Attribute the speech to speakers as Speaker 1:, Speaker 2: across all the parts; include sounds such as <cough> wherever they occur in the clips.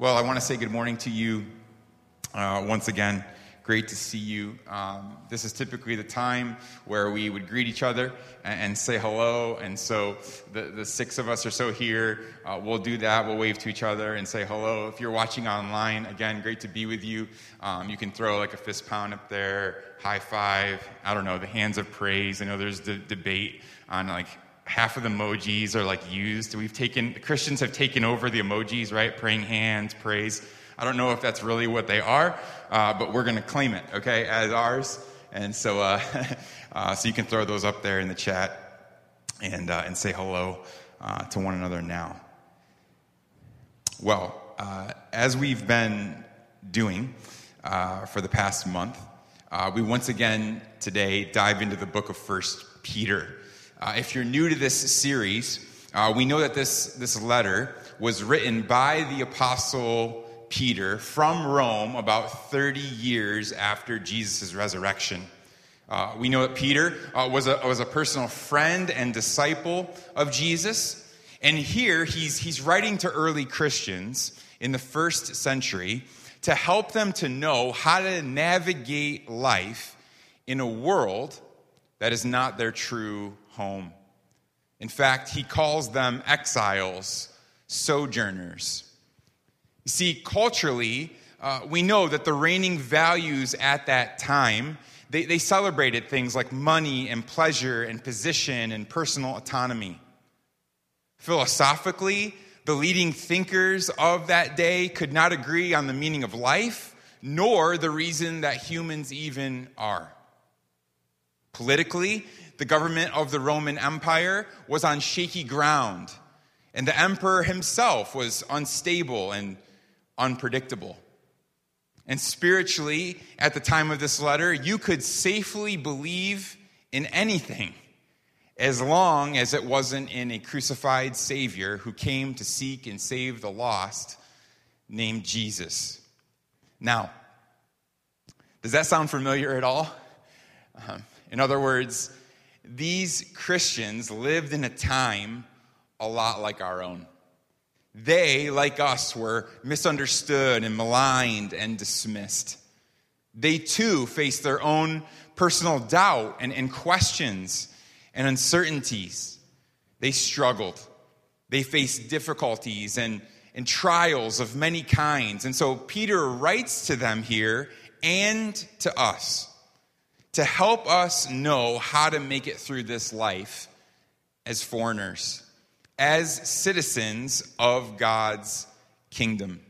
Speaker 1: Well, I want to say good morning to you uh, once again. Great to see you. Um, this is typically the time where we would greet each other and, and say hello. And so the, the six of us or so here, uh, we'll do that. We'll wave to each other and say hello. If you're watching online, again, great to be with you. Um, you can throw like a fist pound up there, high five. I don't know, the hands of praise. I know there's the debate on like half of the emojis are like used. We've taken, Christians have taken over the emojis, right? Praying hands, praise. I don't know if that's really what they are, uh, but we're going to claim it, okay, as ours. And so, uh, <laughs> uh, so you can throw those up there in the chat and, uh, and say hello uh, to one another now. Well, uh, as we've been doing for the past month, we once again today dive into the book of First Peter. Uh, if you're new to this series, uh, we know that this, this letter was written by the Apostle Peter from Rome about 30 years after Jesus' resurrection. Uh, we know that Peter uh, was, a, was a personal friend and disciple of Jesus. And here he's, he's writing to early Christians in the first century to help them to know how to navigate life in a world that is not their true home. In fact, he calls them exiles, sojourners. You see, culturally, uh, we know that the reigning values at that time they, they celebrated things like money and pleasure and position and personal autonomy. Philosophically, the leading thinkers of that day could not agree on the meaning of life, nor the reason that humans even are. Politically, the government of the Roman Empire was on shaky ground, and the emperor himself was unstable and unpredictable. And spiritually, at the time of this letter, you could safely believe in anything as long as it wasn't in a crucified Savior who came to seek and save the lost named Jesus. Now, does that sound familiar at all? Um, in other words, these Christians lived in a time a lot like our own. They, like us, were misunderstood and maligned and dismissed. They too faced their own personal doubt and, and questions and uncertainties. They struggled. They faced difficulties and, and trials of many kinds. And so Peter writes to them here and to us to help us know how to make it through this life as foreigners, as citizens of God's kingdom.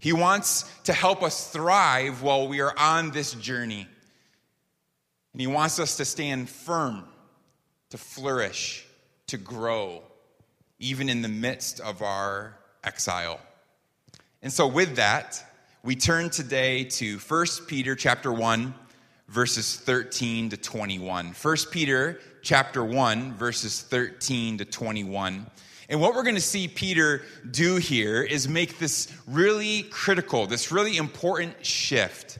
Speaker 1: He wants to help us thrive while we are on this journey. And He wants us to stand firm, to flourish, to grow, even in the midst of our exile. And so, with that, we turn today to 1 Peter chapter 1 verses 13 to 21. 1 Peter chapter 1 verses 13 to 21. And what we're going to see Peter do here is make this really critical, this really important shift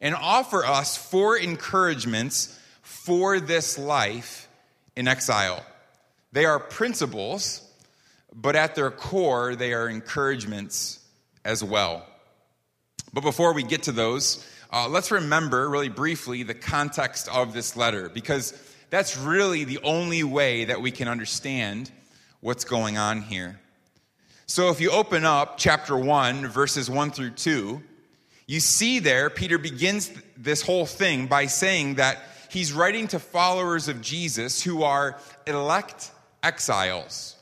Speaker 1: and offer us four encouragements for this life in exile. They are principles, but at their core, they are encouragements as well. But before we get to those, uh, let's remember, really briefly, the context of this letter, because that's really the only way that we can understand what's going on here. So if you open up chapter 1, verses 1 through 2, you see there, Peter begins this whole thing by saying that he's writing to followers of Jesus who are elect exiles,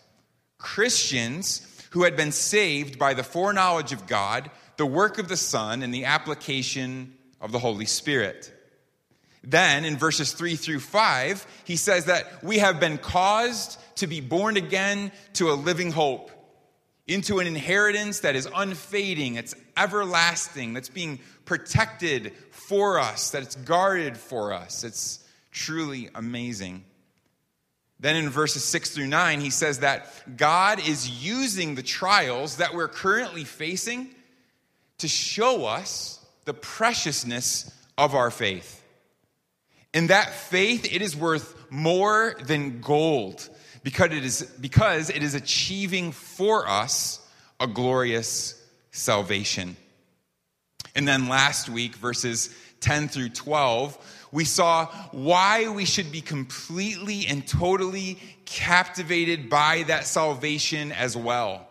Speaker 1: Christians who had been saved by the foreknowledge of God, the work of the Son, and the application of the Holy Spirit. Then in verses 3 through 5, he says that we have been caused to be born again to a living hope, into an inheritance that is unfading, it's everlasting, that's being protected for us, that it's guarded for us. It's truly amazing. Then in verses 6 through 9, he says that God is using the trials that we're currently facing to show us the preciousness of our faith. And that faith, it is worth more than gold because it is, because it is achieving for us a glorious salvation. And then last week, verses 10 through 12, we saw why we should be completely and totally captivated by that salvation as well,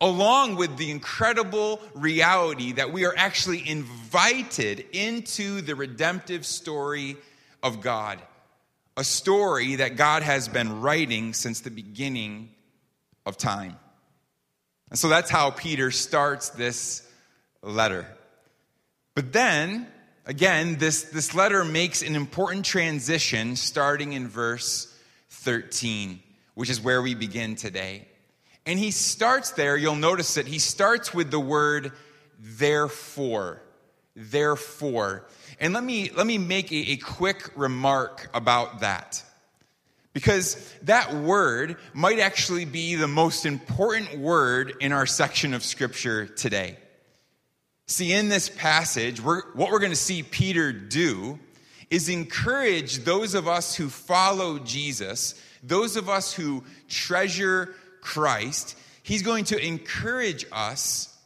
Speaker 1: along with the incredible reality that we are actually invited into the redemptive story of God, a story that God has been writing since the beginning of time. And so that's how Peter starts this letter. But then, again, this, this letter makes an important transition starting in verse 13, which is where we begin today. And he starts there, you'll notice that he starts with the word therefore. Therefore. And let me, let me make a, a quick remark about that. Because that word might actually be the most important word in our section of Scripture today. See, in this passage, we're, what we're going to see Peter do is encourage those of us who follow Jesus, those of us who treasure Christ. He's going to encourage us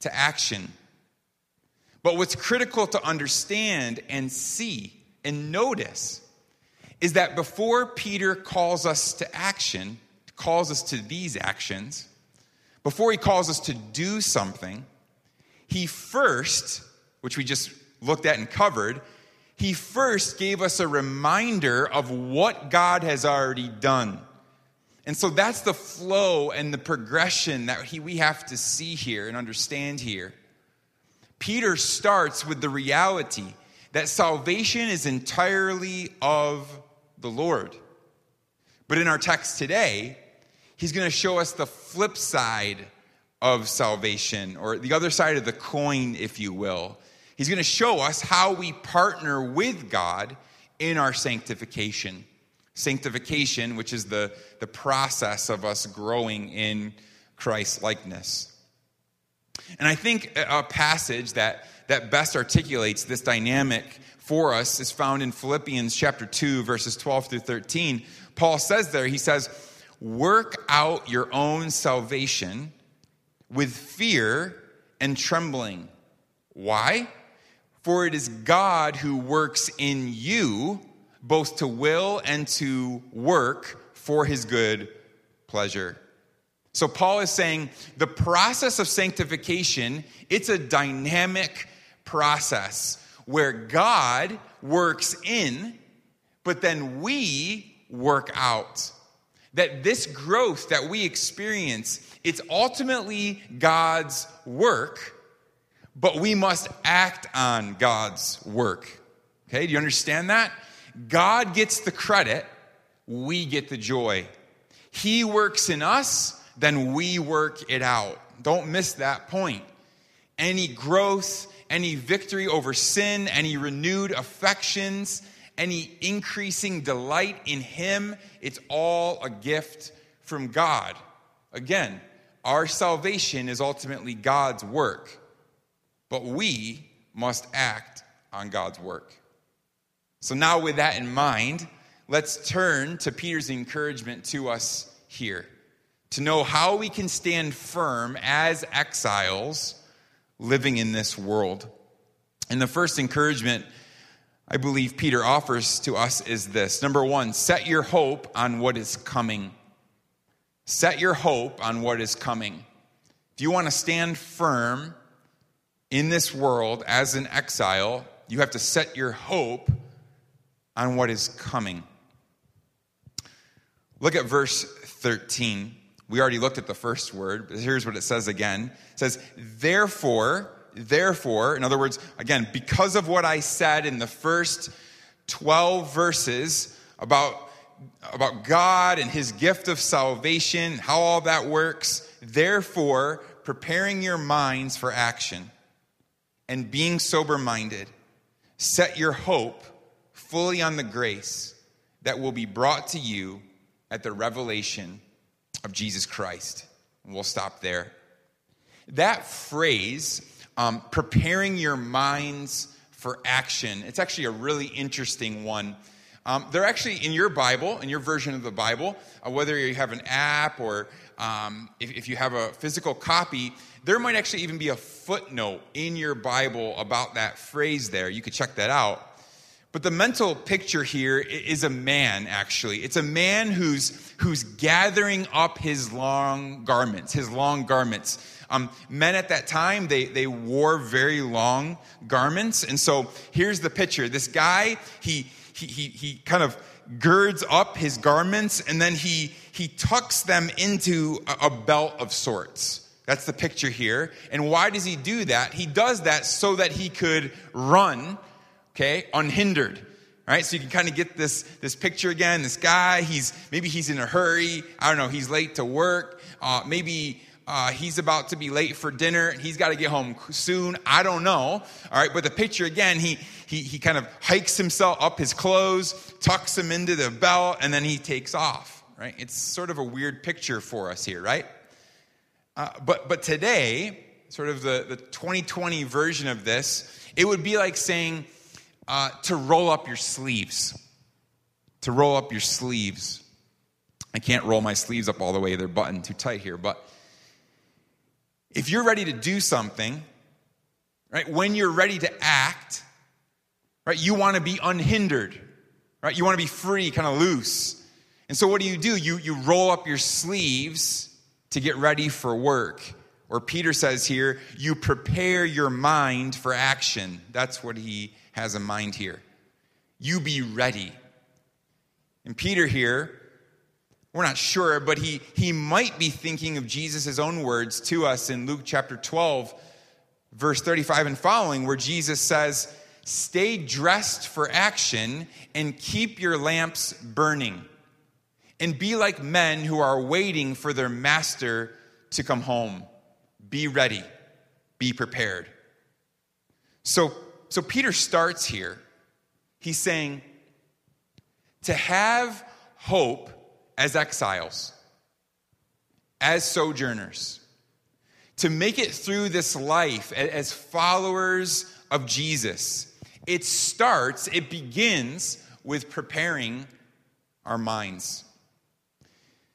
Speaker 1: to action. But what's critical to understand and see and notice is that before Peter calls us to action, calls us to these actions, before he calls us to do something, he first, which we just looked at and covered, he first gave us a reminder of what God has already done. And so that's the flow and the progression that he, we have to see here and understand here. Peter starts with the reality that salvation is entirely of the Lord. But in our text today, he's going to show us the flip side of salvation, or the other side of the coin, if you will. He's going to show us how we partner with God in our sanctification. Sanctification, which is the, the process of us growing in Christ likeness. And I think a passage that, that best articulates this dynamic for us is found in Philippians chapter 2, verses 12 through 13. Paul says there, he says, Work out your own salvation with fear and trembling. Why? For it is God who works in you both to will and to work for his good pleasure. So Paul is saying the process of sanctification, it's a dynamic process where God works in, but then we work out. That this growth that we experience it's ultimately God's work, but we must act on God's work. Okay, do you understand that? God gets the credit, we get the joy. He works in us, then we work it out. Don't miss that point. Any growth, any victory over sin, any renewed affections, any increasing delight in Him, it's all a gift from God. Again, our salvation is ultimately God's work, but we must act on God's work. So, now with that in mind, let's turn to Peter's encouragement to us here to know how we can stand firm as exiles living in this world. And the first encouragement I believe Peter offers to us is this number one, set your hope on what is coming. Set your hope on what is coming. If you want to stand firm in this world as an exile, you have to set your hope on what is coming. Look at verse 13. We already looked at the first word, but here's what it says again. It says, Therefore, therefore, in other words, again, because of what I said in the first 12 verses about about God and his gift of salvation, how all that works. Therefore, preparing your minds for action and being sober minded, set your hope fully on the grace that will be brought to you at the revelation of Jesus Christ. We'll stop there. That phrase, um, preparing your minds for action, it's actually a really interesting one Um, they're actually in your Bible, in your version of the Bible, uh, whether you have an app or um, if, if you have a physical copy, there might actually even be a footnote in your Bible about that phrase there. You could check that out. But the mental picture here is a man, actually. It's a man who's, who's gathering up his long garments, his long garments. Um, men at that time, they, they wore very long garments. And so here's the picture. This guy, he, he, he, he kind of girds up his garments and then he, he tucks them into a, a belt of sorts. That's the picture here. And why does he do that? He does that so that he could run, okay, unhindered. Right? So you can kind of get this, this picture again. This guy, he's maybe he's in a hurry. I don't know, he's late to work. Uh, maybe uh, he's about to be late for dinner. He's got to get home soon. I don't know. All right, but the picture again, he, he, he kind of hikes himself up his clothes, tucks them into the belt, and then he takes off. Right? It's sort of a weird picture for us here, right? Uh, but, but today, sort of the, the 2020 version of this, it would be like saying uh, to roll up your sleeves. To roll up your sleeves. I can't roll my sleeves up all the way, they're buttoned too tight here, but if you're ready to do something, right, when you're ready to act, right, you want to be unhindered, right? You want to be free, kind of loose. And so what do you do? You, you roll up your sleeves to get ready for work. Or Peter says here, you prepare your mind for action. That's what he has in mind here. You be ready. And Peter here, we're not sure, but he, he might be thinking of Jesus' own words to us in Luke chapter 12, verse 35 and following, where Jesus says, Stay dressed for action and keep your lamps burning. And be like men who are waiting for their master to come home. Be ready, be prepared. So, so Peter starts here. He's saying, to have hope as exiles, as sojourners, to make it through this life as followers of Jesus. It starts, it begins with preparing our minds.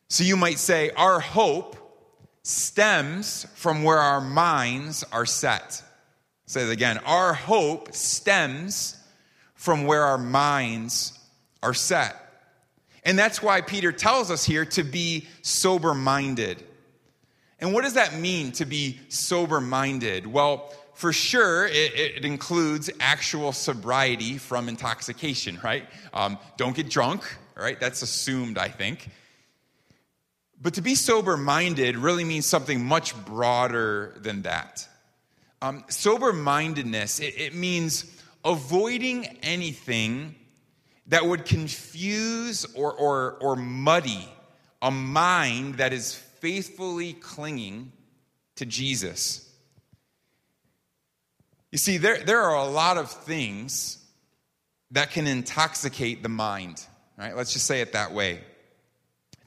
Speaker 1: So you might say, our hope stems from where our minds are set. Say it again. Our hope stems from where our minds are set. And that's why Peter tells us here to be sober minded. And what does that mean to be sober minded? Well, for sure, it, it, includes actual sobriety from intoxication, right? Um, don't get drunk, right? That's assumed, I think. But to be sober minded really means something much broader than that. Um, sober mindedness, it, it means avoiding anything that would confuse or, or, or muddy a mind that is faithfully clinging to Jesus. You see, there, there are a lot of things that can intoxicate the mind, right? Let's just say it that way.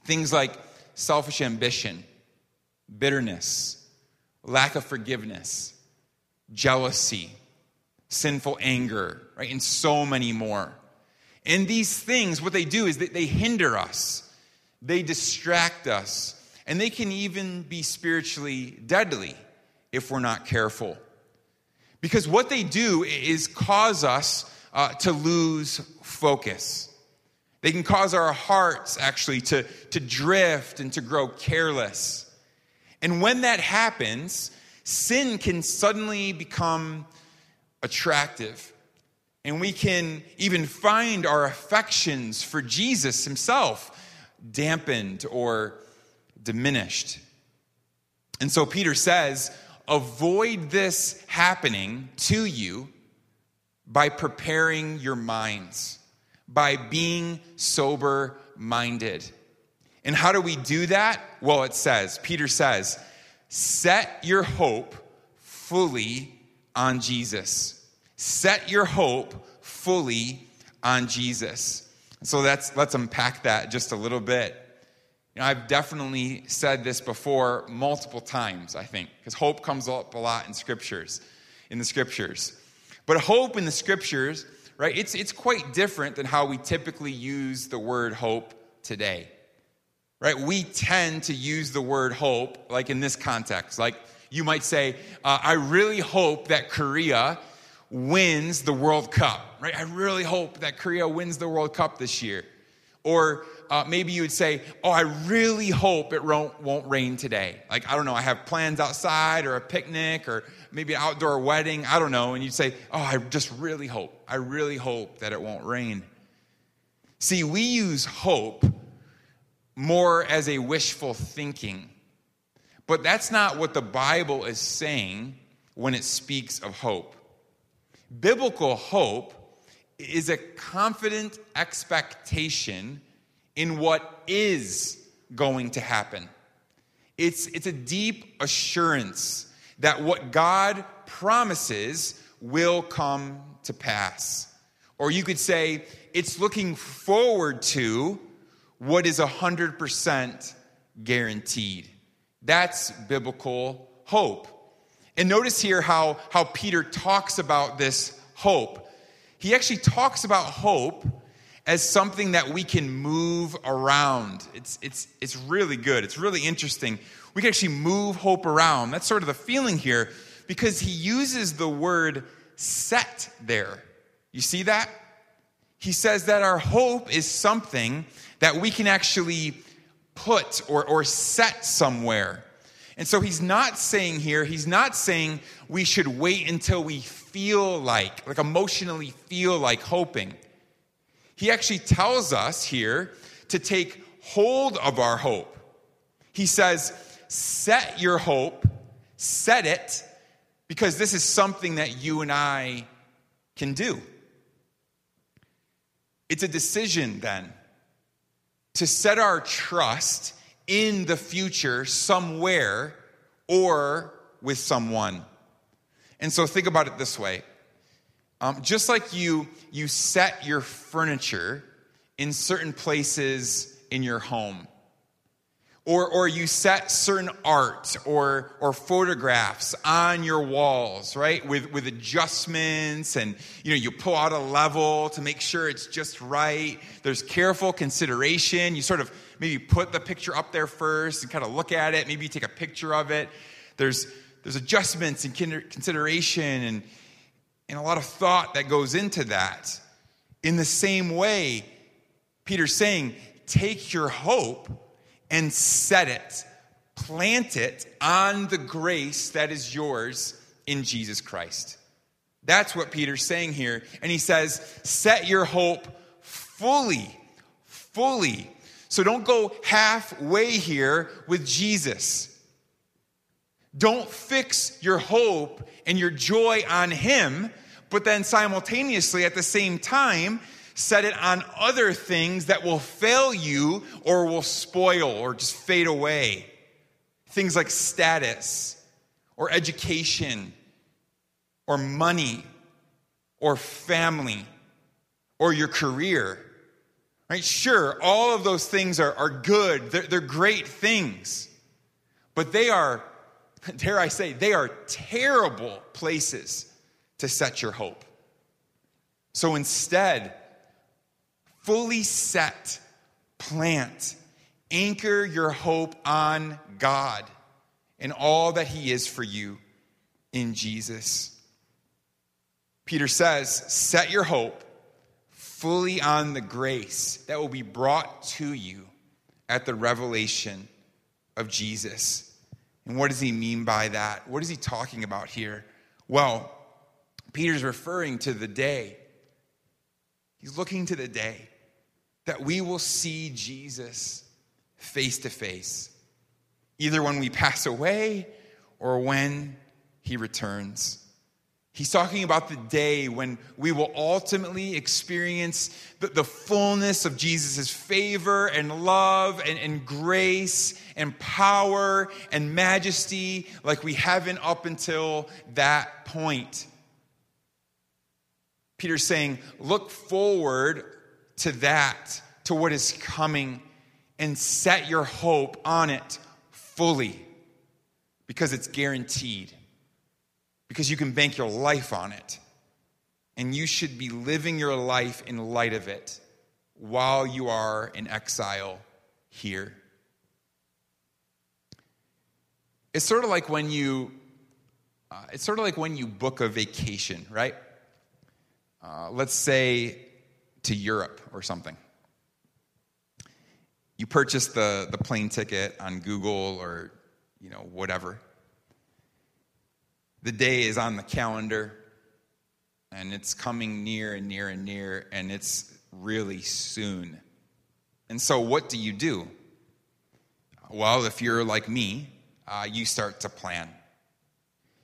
Speaker 1: Things like selfish ambition, bitterness, lack of forgiveness, jealousy, sinful anger, right? And so many more. And these things, what they do is that they hinder us, they distract us, and they can even be spiritually deadly if we're not careful. Because what they do is cause us uh, to lose focus. They can cause our hearts actually to, to drift and to grow careless. And when that happens, sin can suddenly become attractive and we can even find our affections for Jesus himself dampened or diminished. And so Peter says, avoid this happening to you by preparing your minds, by being sober minded. And how do we do that? Well, it says, Peter says, set your hope fully on Jesus. Set your hope fully on Jesus. So that's, let's unpack that just a little bit. You know, I've definitely said this before multiple times, I think, because hope comes up a lot in scriptures, in the scriptures. But hope in the scriptures, right? It's, it's quite different than how we typically use the word hope today, right? We tend to use the word hope, like in this context. Like you might say, uh, I really hope that Korea wins the World Cup, right? I really hope that Korea wins the World Cup this year. Or uh, maybe you would say, Oh, I really hope it won't, won't rain today. Like, I don't know, I have plans outside or a picnic or maybe an outdoor wedding. I don't know. And you'd say, Oh, I just really hope. I really hope that it won't rain. See, we use hope more as a wishful thinking. But that's not what the Bible is saying when it speaks of hope. Biblical hope is a confident expectation in what is going to happen. It's, it's a deep assurance that what God promises will come to pass. Or you could say it's looking forward to what is 100% guaranteed. That's biblical hope. And notice here how, how Peter talks about this hope. He actually talks about hope as something that we can move around. It's, it's, it's really good. It's really interesting. We can actually move hope around. That's sort of the feeling here because he uses the word set there. You see that? He says that our hope is something that we can actually put or, or set somewhere. And so he's not saying here, he's not saying we should wait until we feel like, like emotionally feel like hoping. He actually tells us here to take hold of our hope. He says, set your hope, set it, because this is something that you and I can do. It's a decision then to set our trust in the future somewhere or with someone. And so think about it this way um, just like you, you set your furniture in certain places in your home, or, or you set certain art or, or photographs on your walls, right? With, with adjustments and, you know, you pull out a level to make sure it's just right. There's careful consideration. You sort of maybe put the picture up there first and kind of look at it. Maybe you take a picture of it. There's, there's adjustments and consideration and, and a lot of thought that goes into that. In the same way, Peter's saying, take your hope and set it, plant it on the grace that is yours in Jesus Christ. That's what Peter's saying here. And he says, set your hope fully, fully. So don't go halfway here with Jesus. Don't fix your hope and your joy on Him, but then simultaneously at the same time, set it on other things that will fail you or will spoil or just fade away. Things like status or education or money or family or your career. Right? Sure, all of those things are, are good, they're, they're great things, but they are, <laughs> dare I say, they are terrible places to set your hope. So instead, fully set, plant, anchor your hope on God and all that He is for you in Jesus. Peter says, set your hope fully on the grace that will be brought to you at the revelation of Jesus. And what does he mean by that? What is he talking about here? Well, Peter's referring to the day. He's looking to the day that we will see Jesus face to face, either when we pass away or when he returns. He's talking about the day when we will ultimately experience the, the fullness of Jesus' favor and love and, and grace and power and majesty like we haven't up until that point. Peter's saying, look forward to that, to what is coming, and set your hope on it fully because it's guaranteed, because you can bank your life on it. and you should be living your life in light of it while you are in exile here. It's sort of like when you uh, it's sort of like when you book a vacation, right? Uh, let's say to Europe or something. You purchase the, the plane ticket on Google or you know whatever. The day is on the calendar and it's coming near and near and near and it's really soon. And so what do you do? Well, if you're like me, uh, you start to plan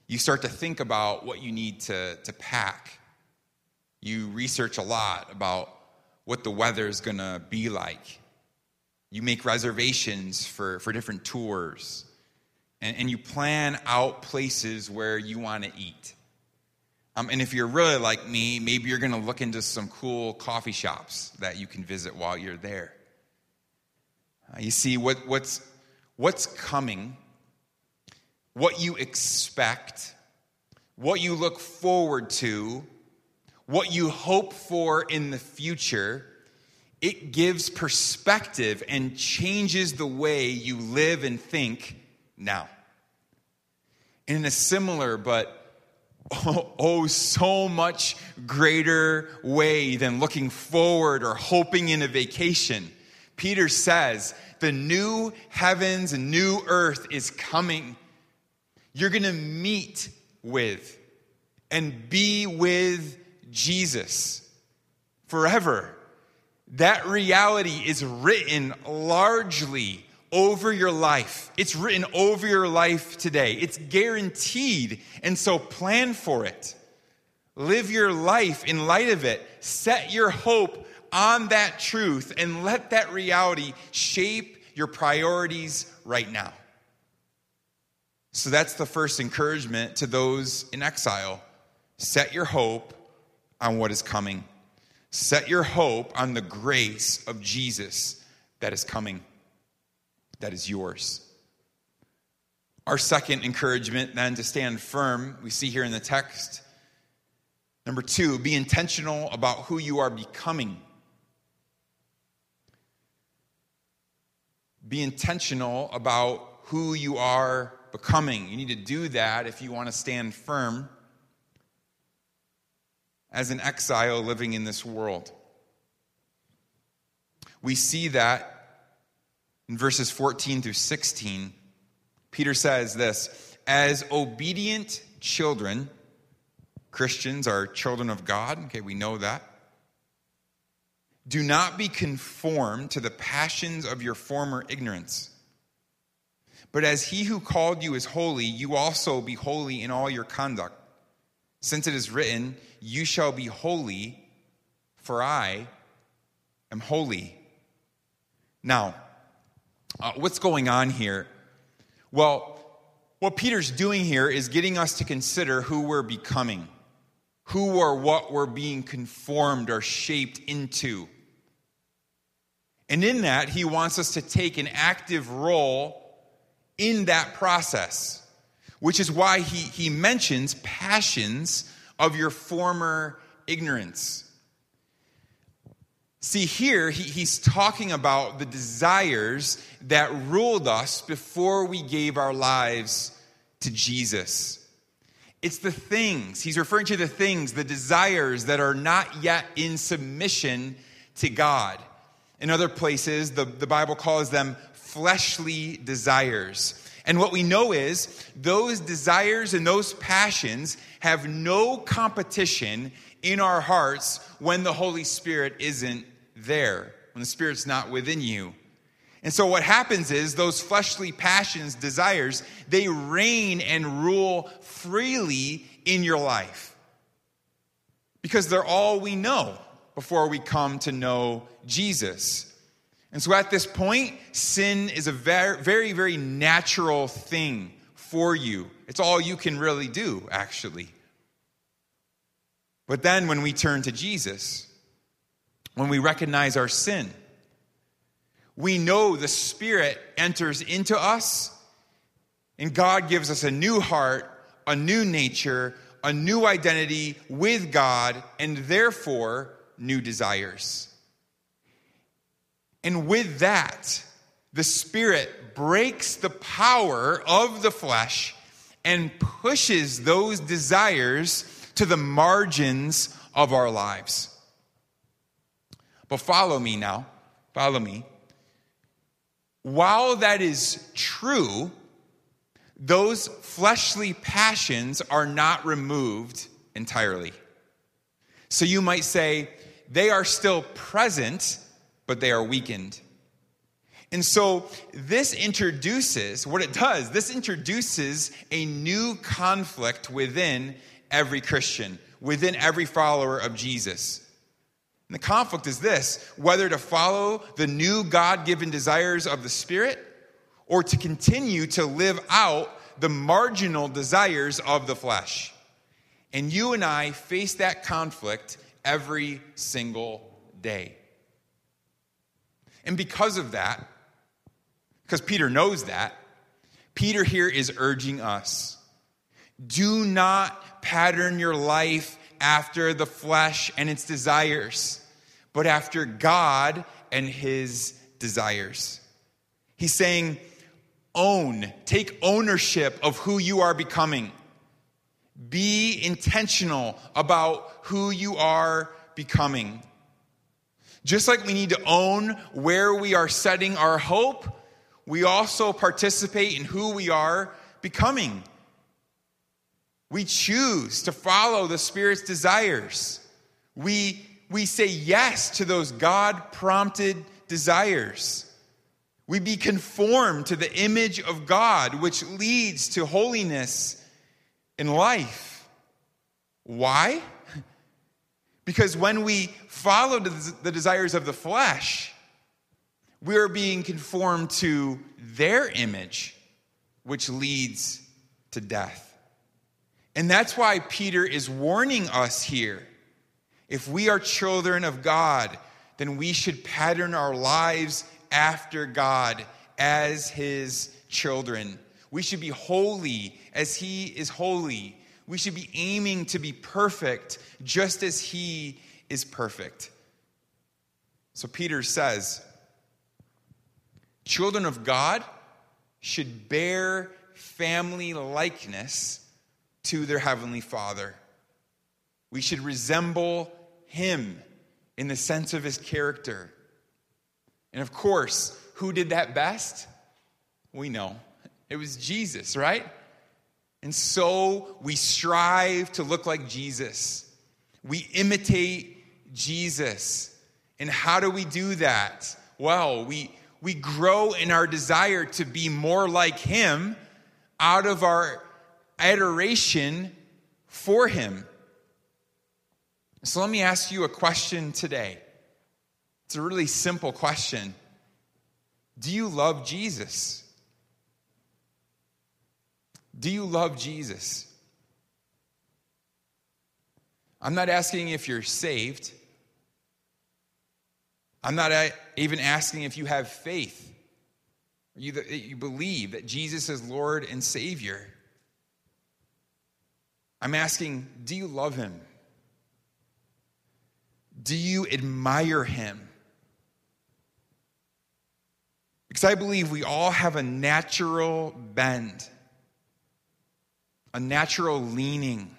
Speaker 1: you start to think about what you need to, to pack. You research a lot about what the weather is going to be like. You make reservations for, for different tours. And, and you plan out places where you want to eat. Um, and if you're really like me, maybe you're going to look into some cool coffee shops that you can visit while you're there. Uh, you see, what, what's, what's coming what you expect, what you look forward to, what you hope for in the future, it gives perspective and changes the way you live and think now. In a similar but oh, <laughs> oh, so much greater way than looking forward or hoping in a vacation, Peter says, the new heavens and new earth is coming you're going to meet with and be with Jesus forever. That reality is written largely over your life. It's written over your life today. It's guaranteed. And so plan for it. Live your life in light of it. Set your hope on that truth and let that reality shape your priorities right now. So that's the first encouragement to those in exile. Set your hope on what is coming. Set your hope on the grace of Jesus that is coming, that is yours. Our second encouragement, then, to stand firm, we see here in the text. Number two, be intentional about who you are becoming. Be intentional about who you are becoming. You need to do that if you want to stand firm as an exile living in this world. We see that in verses 14 through 16. Peter says this As obedient children, Christians are children of God. Okay, we know that. Do not be conformed to the passions of your former ignorance but as he who called you is holy, you also be holy in all your conduct. Since it is written, You shall be holy, for I am holy. Now, uh, what's going on here? Well, what Peter's doing here is getting us to consider who we're becoming, who or what we're being conformed or shaped into. And in that, he wants us to take an active role in that process, which is why he, he mentions passions of your former ignorance. See, here he, he's talking about the desires that ruled us before we gave our lives to Jesus. It's the things, he's referring to the things, the desires that are not yet in submission to God. In other places, the, the Bible calls them fleshly desires. And what we know is those desires and those passions have no competition in our hearts when the Holy Spirit isn't there, when the Spirit's not within you. And so what happens is those fleshly passions, desires, they reign and rule freely in your life. Because they're all we know before we come to know Jesus. And so at this point, sin is a very, very, very natural thing for you. It's all you can really do, actually. But then when we turn to Jesus, when we recognize our sin, we know the Spirit enters into us, and God gives us a new heart, a new nature, a new identity with God, and therefore new desires. And with that, the Spirit breaks the power of the flesh and pushes those desires to the margins of our lives. But follow me now. Follow me. While that is true, those fleshly passions are not removed entirely. So you might say they are still present, but they are weakened. And so this introduces, what it does, this introduces a new conflict within every Christian, within every follower of Jesus. And the conflict is this whether to follow the new God given desires of the Spirit or to continue to live out the marginal desires of the flesh. And you and I face that conflict every single day. And because of that, because Peter knows that, Peter here is urging us do not pattern your life after the flesh and its desires, but after God and his desires. He's saying, own, take ownership of who you are becoming. Be intentional about who you are becoming. Just like we need to own where we are setting our hope, we also participate in who we are becoming. We choose to follow the Spirit's desires. We, we say yes to those God prompted desires. We be conformed to the image of God, which leads to holiness in life. Why? Because when we follow the desires of the flesh, we are being conformed to their image, which leads to death. And that's why Peter is warning us here. If we are children of God, then we should pattern our lives after God as his children. We should be holy as he is holy. We should be aiming to be perfect just as he is perfect. So Peter says, children of God should bear family likeness to their Heavenly Father. We should resemble Him in the sense of His character. And of course, who did that best? We know. It was Jesus, right? And so we strive to look like Jesus. We imitate Jesus. And how do we do that? Well, we, we grow in our desire to be more like Him out of our adoration for him. So let me ask you a question today. It's a really simple question. Do you love Jesus? Do you love Jesus? I'm not asking if you're saved. I'm not even asking if you have faith. You, you believe that Jesus is Lord and Savior. I'm asking, do you love him? Do you admire him? Because I believe we all have a natural bend, a natural leaning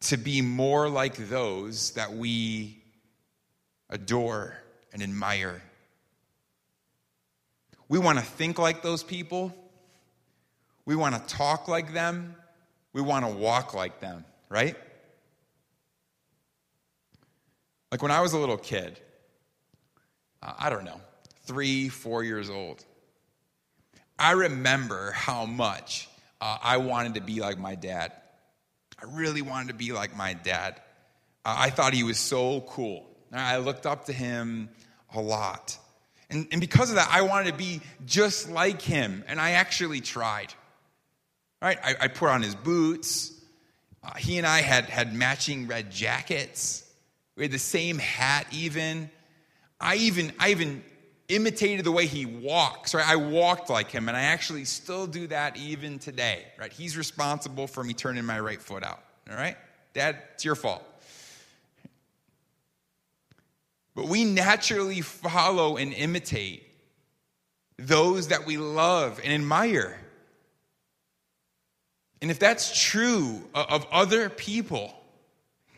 Speaker 1: to be more like those that we adore and admire. We want to think like those people. We want to talk like them we want to walk like them, right? Like when I was a little kid, uh, I don't know, three, four years old, I remember how much uh, I wanted to be like my dad. I really wanted to be like my dad. Uh, I thought he was so cool. I looked up to him a lot. And, and because of that, I wanted to be just like him. And I actually tried. Right? I, I put on his boots. Uh, he and I had, had matching red jackets. We had the same hat, even. I even, I even imitated the way he walks, right? I walked like him, and I actually still do that even today, right? He's responsible for me turning my right foot out, All right? Dad, it's your fault. But we naturally follow and imitate those that we love and admire. And if that's true of other people,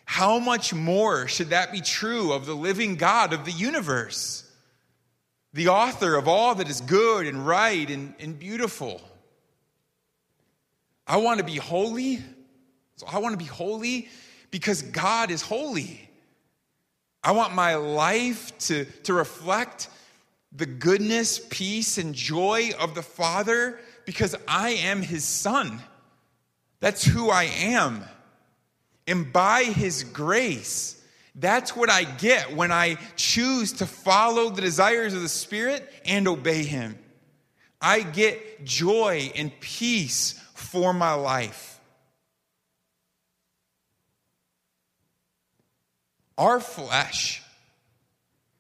Speaker 1: how much more should that be true of the living God of the universe, the author of all that is good and right and, and beautiful? I want to be holy. So I want to be holy because God is holy. I want my life to, to reflect the goodness, peace, and joy of the Father because I am his son. That's who I am. And by his grace, that's what I get when I choose to follow the desires of the Spirit and obey him. I get joy and peace for my life. Our flesh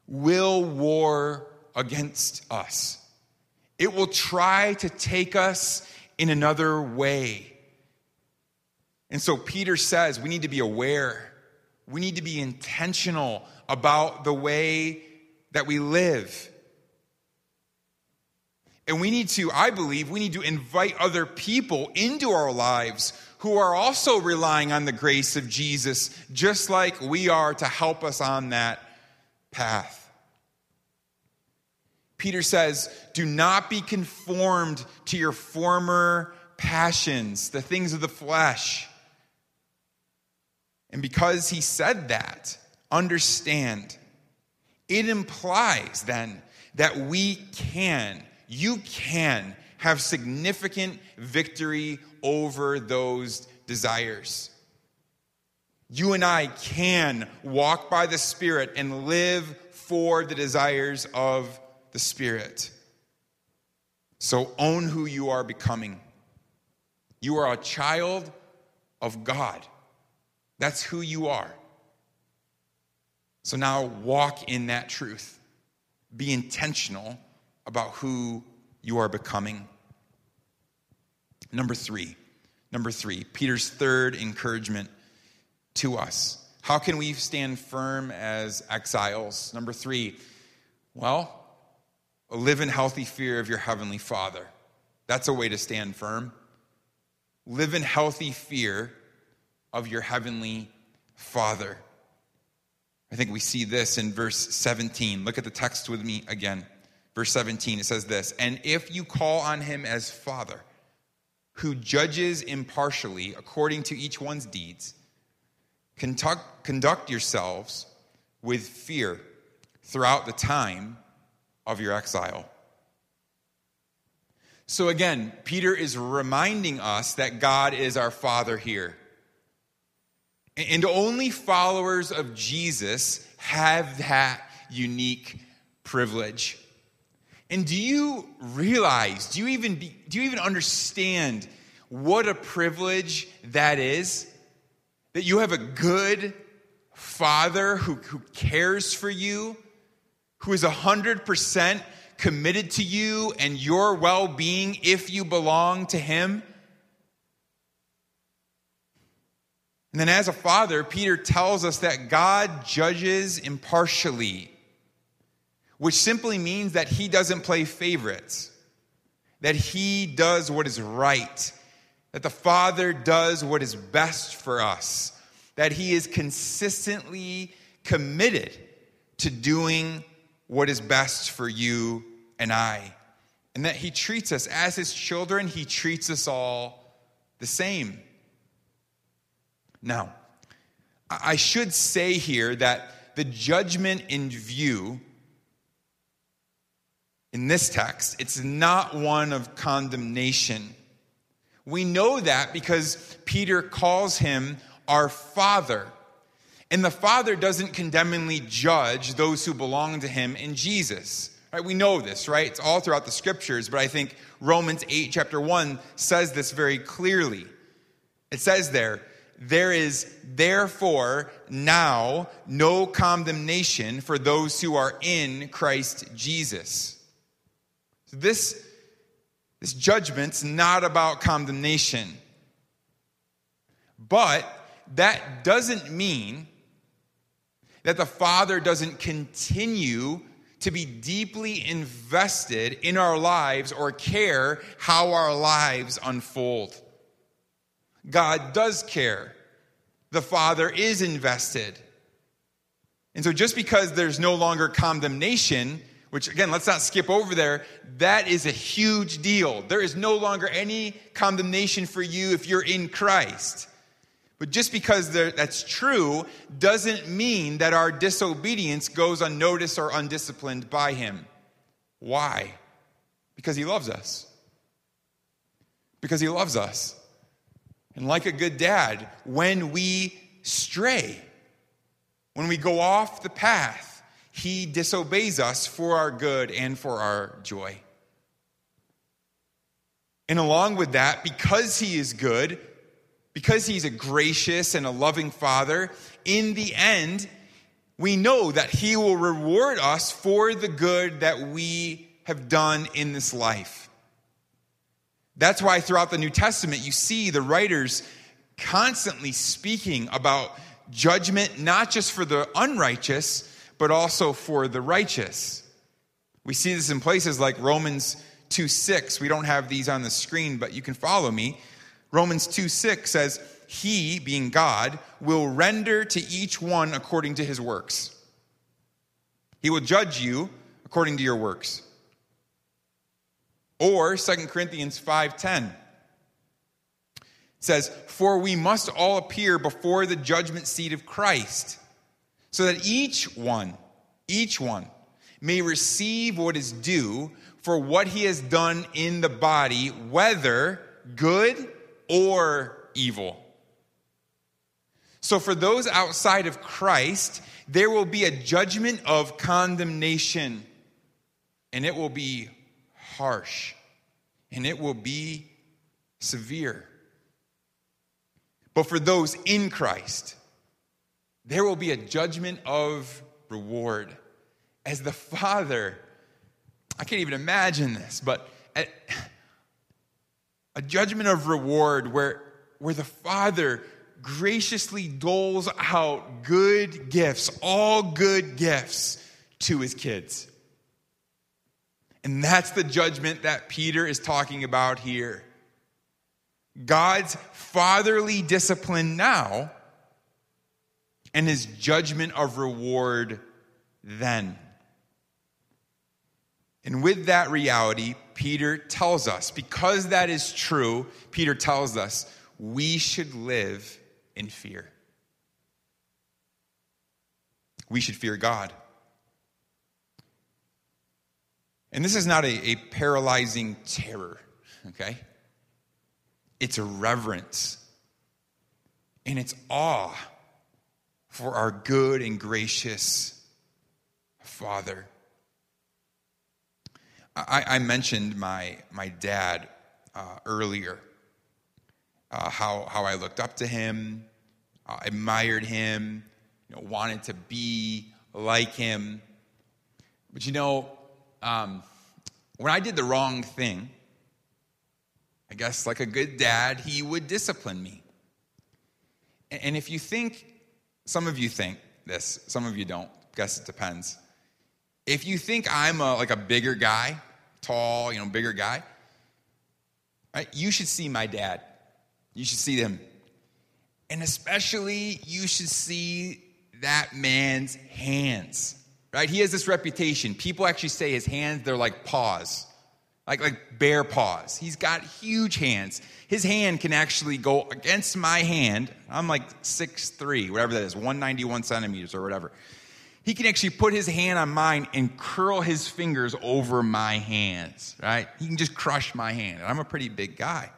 Speaker 1: will war against us. It will try to take us in another way. And so Peter says we need to be aware, we need to be intentional about the way that we live. And we need to, I believe, we need to invite other people into our lives who are also relying on the grace of Jesus, just like we are to help us on that path. Peter says, Do not be conformed to your former passions, the things of the flesh. And because he said that, understand, it implies then that we can, you can have significant victory over those desires. You and I can walk by the Spirit and live for the desires of the Spirit. So own who you are becoming. You are a child of God. That's who you are. So now walk in that truth. Be intentional about who you are becoming. Number three, number three, Peter's third encouragement to us. How can we stand firm as exiles? Number three, well, live in healthy fear of your heavenly Father. That's a way to stand firm. Live in healthy fear of your heavenly Father. I think we see this in verse 17. Look at the text with me again. Verse 17, it says this And if you call on him as Father, who judges impartially according to each one's deeds, conduct, conduct yourselves with fear throughout the time of your exile. So again, Peter is reminding us that God is our Father here. And only followers of Jesus have that unique privilege. And do you realize, do you even, be, do you even understand what a privilege that is? That you have a good father who, who cares for you, who is 100% committed to you and your well being if you belong to Him. And then, as a father, Peter tells us that God judges impartially, which simply means that He doesn't play favorites, that He does what is right, that the Father does what is best for us, that He is consistently committed to doing what is best for you and I. And that He treats us as His children, He treats us all the same. Now, I should say here that the judgment in view in this text, it's not one of condemnation. We know that because Peter calls him our Father. And the Father doesn't condemningly judge those who belong to him in Jesus. Right? We know this, right? It's all throughout the scriptures, but I think Romans 8, chapter 1, says this very clearly. It says there, there is therefore now no condemnation for those who are in Christ Jesus. So this, this judgment's not about condemnation, but that doesn't mean that the Father doesn't continue to be deeply invested in our lives or care how our lives unfold. God does care. The Father is invested. And so, just because there's no longer condemnation, which again, let's not skip over there, that is a huge deal. There is no longer any condemnation for you if you're in Christ. But just because that's true doesn't mean that our disobedience goes unnoticed or undisciplined by Him. Why? Because He loves us. Because He loves us. And like a good dad, when we stray, when we go off the path, He disobeys us for our good and for our joy. And along with that, because He is good, because He's a gracious and a loving Father, in the end, we know that He will reward us for the good that we have done in this life. That's why throughout the New Testament, you see the writers constantly speaking about judgment, not just for the unrighteous, but also for the righteous. We see this in places like Romans 2 6. We don't have these on the screen, but you can follow me. Romans 2 6 says, He, being God, will render to each one according to his works. He will judge you according to your works. Or 2 Corinthians 5:10 says, "For we must all appear before the judgment seat of Christ, so that each one, each one may receive what is due for what he has done in the body, whether good or evil." So for those outside of Christ, there will be a judgment of condemnation, and it will be harsh, and it will be severe. But for those in Christ, there will be a judgment of reward. As the Father, I can't even imagine this, but a judgment of reward where, where the Father graciously doles out good gifts, all good gifts to his kids. And that's the judgment that Peter is talking about here. God's fatherly discipline now and his judgment of reward then. And with that reality, Peter tells us, because that is true, Peter tells us we should live in fear. We should fear God. And this is not a, a paralyzing terror, okay? It's a reverence and it's awe for our good and gracious Father. I, I mentioned my, my dad uh, earlier, uh, how, how I looked up to him, uh, admired him, you know, wanted to be like him. But you know, um, when I did the wrong thing, I guess like a good dad, he would discipline me. And if you think, some of you think this, some of you don't, I guess it depends. If you think I'm a, like a bigger guy, tall, you know, bigger guy, right, you should see my dad. You should see him. And especially, you should see that man's hands, right? He has this reputation. People actually say his hands, they're like paws like, like bear paws. He's got huge hands. His hand can actually go against my hand. I'm like six three, whatever that is, 191 centimeters or whatever. He can actually put his hand on mine and curl his fingers over my hands, right? He can just crush my hand. And I'm a pretty big guy.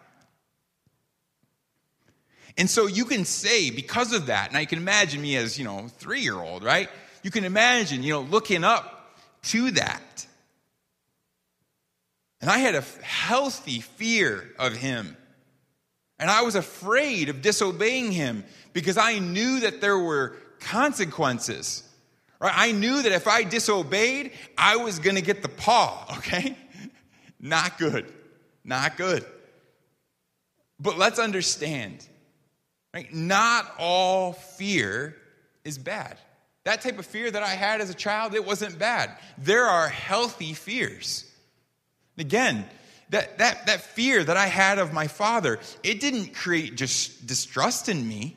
Speaker 1: And so you can say, because of that, now you can imagine me as, you know, three year old, right? You can imagine, you know, looking up to that and I had a healthy fear of him. And I was afraid of disobeying him because I knew that there were consequences. Right? I knew that if I disobeyed, I was going to get the paw, <laughs> okay? Not good. Not good. But let's understand Right? Not all fear is bad. That type of fear that I had as a child, it wasn't bad. There are healthy fears. Again, that, that, that fear that I had of my father, it didn't create just distrust in me.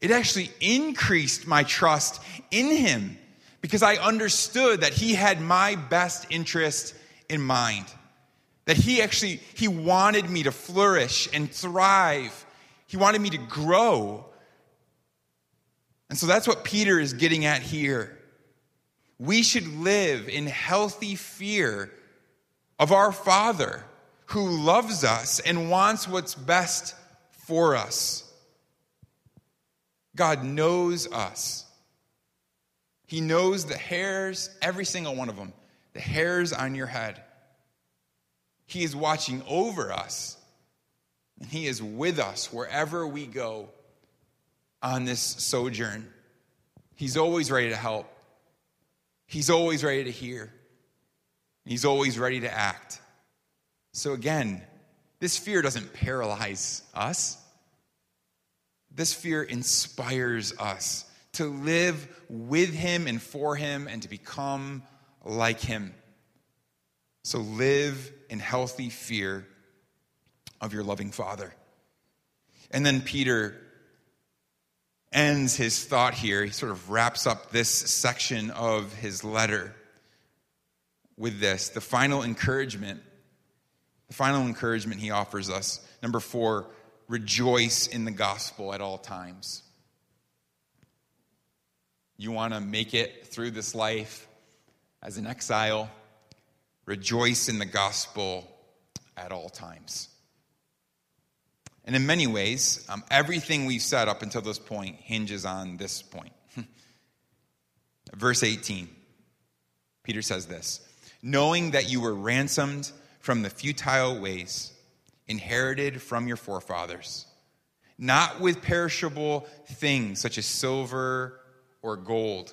Speaker 1: It actually increased my trust in him because I understood that he had my best interest in mind. That he actually he wanted me to flourish and thrive. He wanted me to grow. And so that's what Peter is getting at here. We should live in healthy fear of our Father who loves us and wants what's best for us. God knows us. He knows the hairs, every single one of them, the hairs on your head. He is watching over us, and He is with us wherever we go on this sojourn. He's always ready to help, He's always ready to hear, He's always ready to act. So, again, this fear doesn't paralyze us. This fear inspires us to live with Him and for Him and to become like Him. So live in healthy fear of your loving Father. And then Peter ends his thought here. He sort of wraps up this section of his letter with this the final encouragement. The final encouragement he offers us. Number four, rejoice in the gospel at all times. You want to make it through this life as an exile, rejoice in the gospel at all times. And in many ways, um, everything we've said up until this point hinges on this point. <laughs> Verse 18, Peter says this Knowing that you were ransomed from the futile ways inherited from your forefathers, not with perishable things such as silver or gold,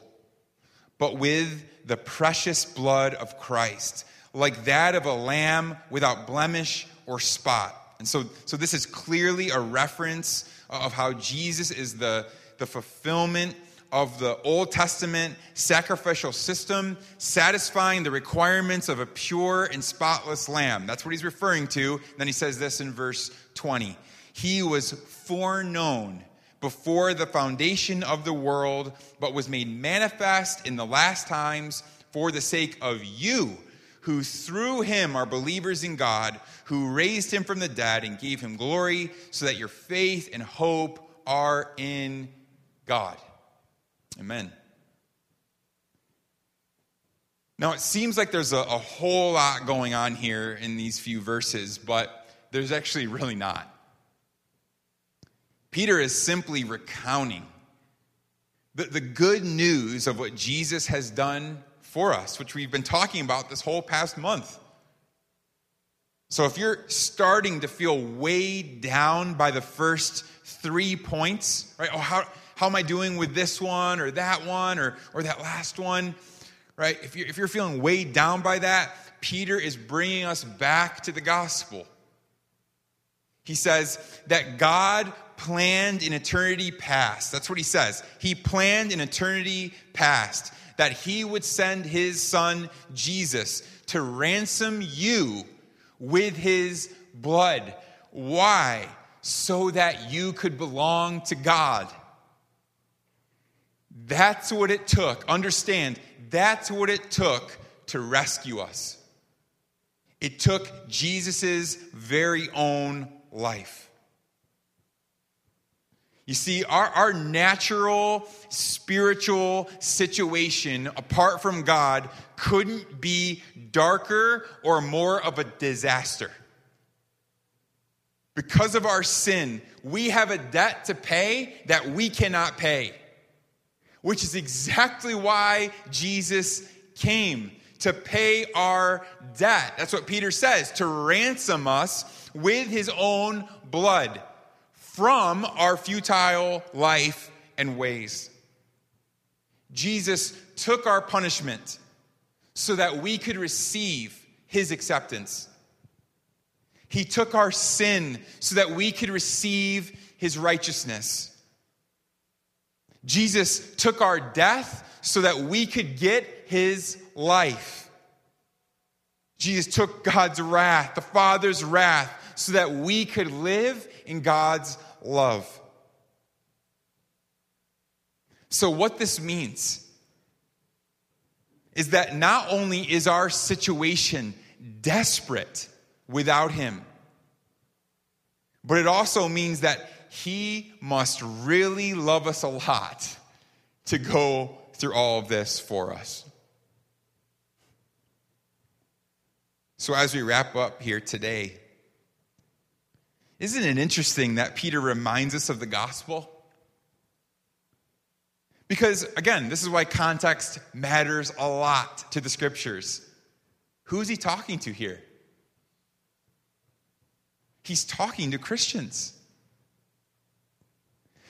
Speaker 1: but with the precious blood of Christ, like that of a lamb without blemish or spot. And so, so this is clearly a reference of how Jesus is the, the fulfillment of the Old Testament sacrificial system, satisfying the requirements of a pure and spotless lamb. That's what he's referring to. Then he says this in verse 20 He was foreknown before the foundation of the world, but was made manifest in the last times for the sake of you, who through him are believers in God, who raised him from the dead and gave him glory, so that your faith and hope are in God. Amen. Now, it seems like there's a, a, whole lot going on here in these few verses, but there's actually really not. Peter is simply recounting the, the good news of what Jesus has done for us, which we've been talking about this whole past month. So if you're starting to feel weighed down by the first three points, right? Oh, how, how am I doing with this one or that one or, or that last one, right? If you're, if you're feeling weighed down by that, Peter is bringing us back to the gospel. He says that God planned in eternity past. That's what he says. He planned in eternity past that he would send his son Jesus to ransom you with his blood. Why? So that you could belong to God. That's what it took. Understand, that's what it took to rescue us. It took Jesus' very own life. You see, our, our natural spiritual situation apart from God couldn't be darker or more of a disaster. Because of our sin, we have a debt to pay that we cannot pay, which is exactly why Jesus came to pay our debt. That's what Peter says, to ransom us with his own blood from our futile life and ways. Jesus took our punishment so that we could receive his acceptance. He took our sin so that we could receive his righteousness. Jesus took our death so that we could get his life. Jesus took God's wrath, the Father's wrath, so that we could live in God's love. So, what this means is that not only is our situation desperate without Him, but it also means that He must really love us a lot to go through all of this for us. So, as we wrap up here today, isn't it interesting that Peter reminds us of the gospel? Because, again, this is why context matters a lot to the scriptures. Who is he talking to here? He's talking to Christians.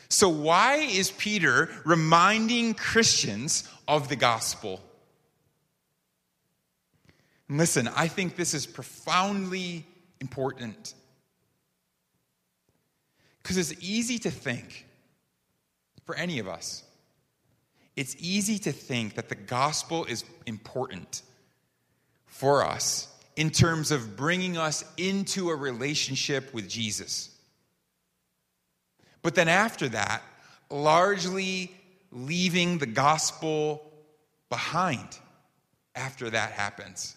Speaker 1: So, why is Peter reminding Christians of the gospel? Listen, I think this is profoundly important. Because it's easy to think, for any of us, it's easy to think that the gospel is important for us in terms of bringing us into a relationship with Jesus. But then after that, largely leaving the gospel behind after that happens.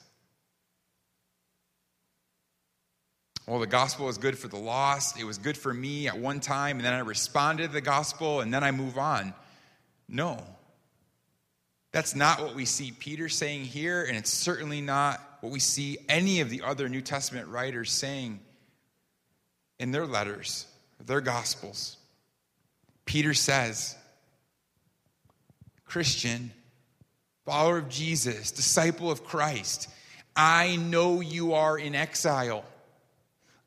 Speaker 1: Well, the gospel is good for the lost. It was good for me at one time, and then I responded to the gospel, and then I move on. No. That's not what we see Peter saying here, and it's certainly not what we see any of the other New Testament writers saying in their letters, their gospels. Peter says, Christian, follower of Jesus, disciple of Christ, I know you are in exile.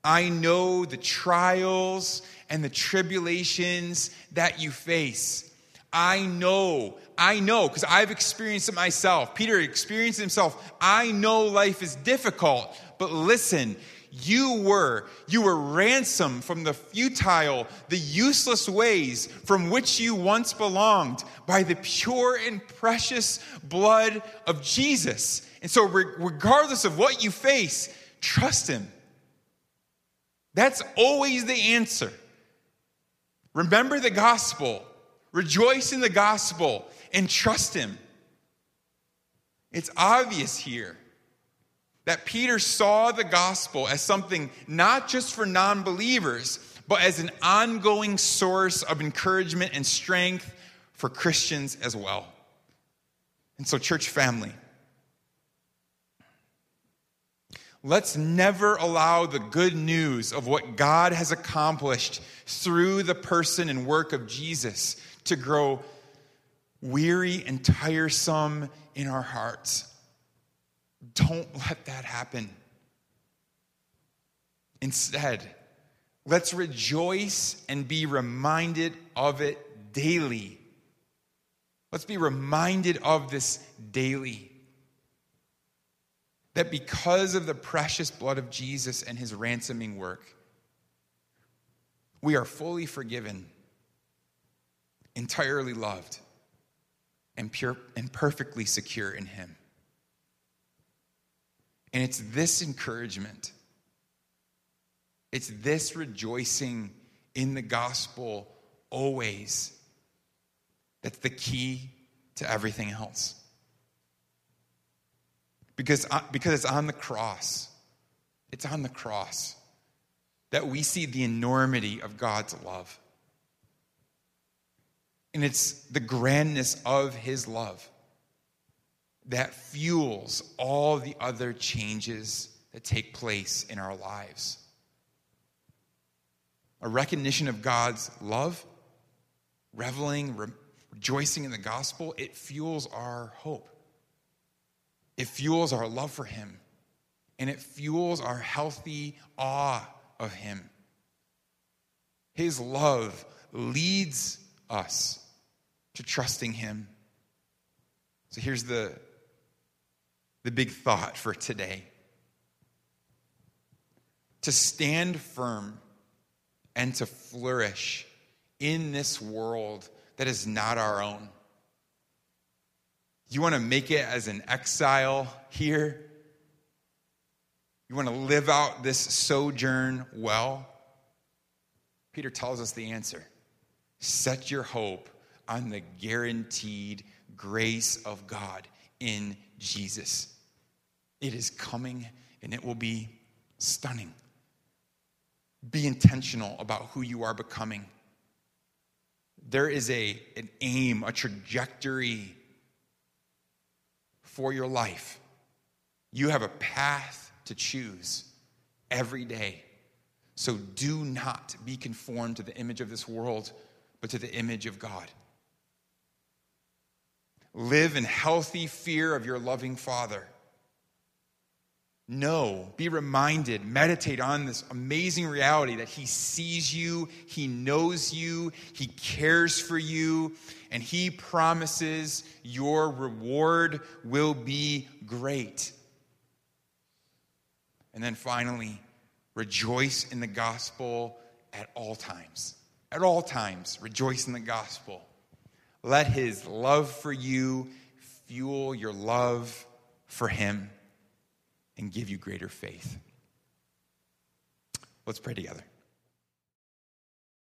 Speaker 1: I know the trials and the tribulations that you face. I know, I know, because I've experienced it myself. Peter experienced it himself. I know life is difficult, but listen, you were, you were ransomed from the futile, the useless ways from which you once belonged by the pure and precious blood of Jesus. And so, regardless of what you face, trust Him. That's always the answer. Remember the gospel, rejoice in the gospel, and trust Him. It's obvious here that Peter saw the gospel as something not just for non believers, but as an ongoing source of encouragement and strength for Christians as well. And so, church family, Let's never allow the good news of what God has accomplished through the person and work of Jesus to grow weary and tiresome in our hearts. Don't let that happen. Instead, let's rejoice and be reminded of it daily. Let's be reminded of this daily that because of the precious blood of Jesus and his ransoming work, we are fully forgiven, entirely loved, and pure and perfectly secure in him. And it's this encouragement, it's this rejoicing in the gospel always that's the key to everything else because, because it's on the cross. It's on the cross that we see the enormity of God's love. And it's the grandness of his love that fuels all the other changes that take place in our lives. A recognition of God's love, reveling, re- rejoicing in the gospel, it fuels our hope. It fuels our love for Him, and it fuels our healthy awe of Him. His love leads us to trusting Him. So here's the, the big thought for today to stand firm and to flourish in this world that is not our own. You want to make it as an exile here? You want to live out this sojourn well? Peter tells us the answer. Set your hope on the guaranteed grace of God in Jesus. It is coming and it will be stunning. Be intentional about who you are becoming. There is a, an aim, a trajectory for your life. You have a path to choose every day. So do not be conformed to the image of this world, but to the image of God. Live in healthy fear of your loving Father. Know, be reminded, meditate on this amazing reality that He sees you, He knows you, He cares for you, and He promises your reward will be great. And then finally, rejoice in the gospel at all times. At all times, rejoice in the gospel. Let His love for you fuel your love for Him and give you greater faith. Let's pray together.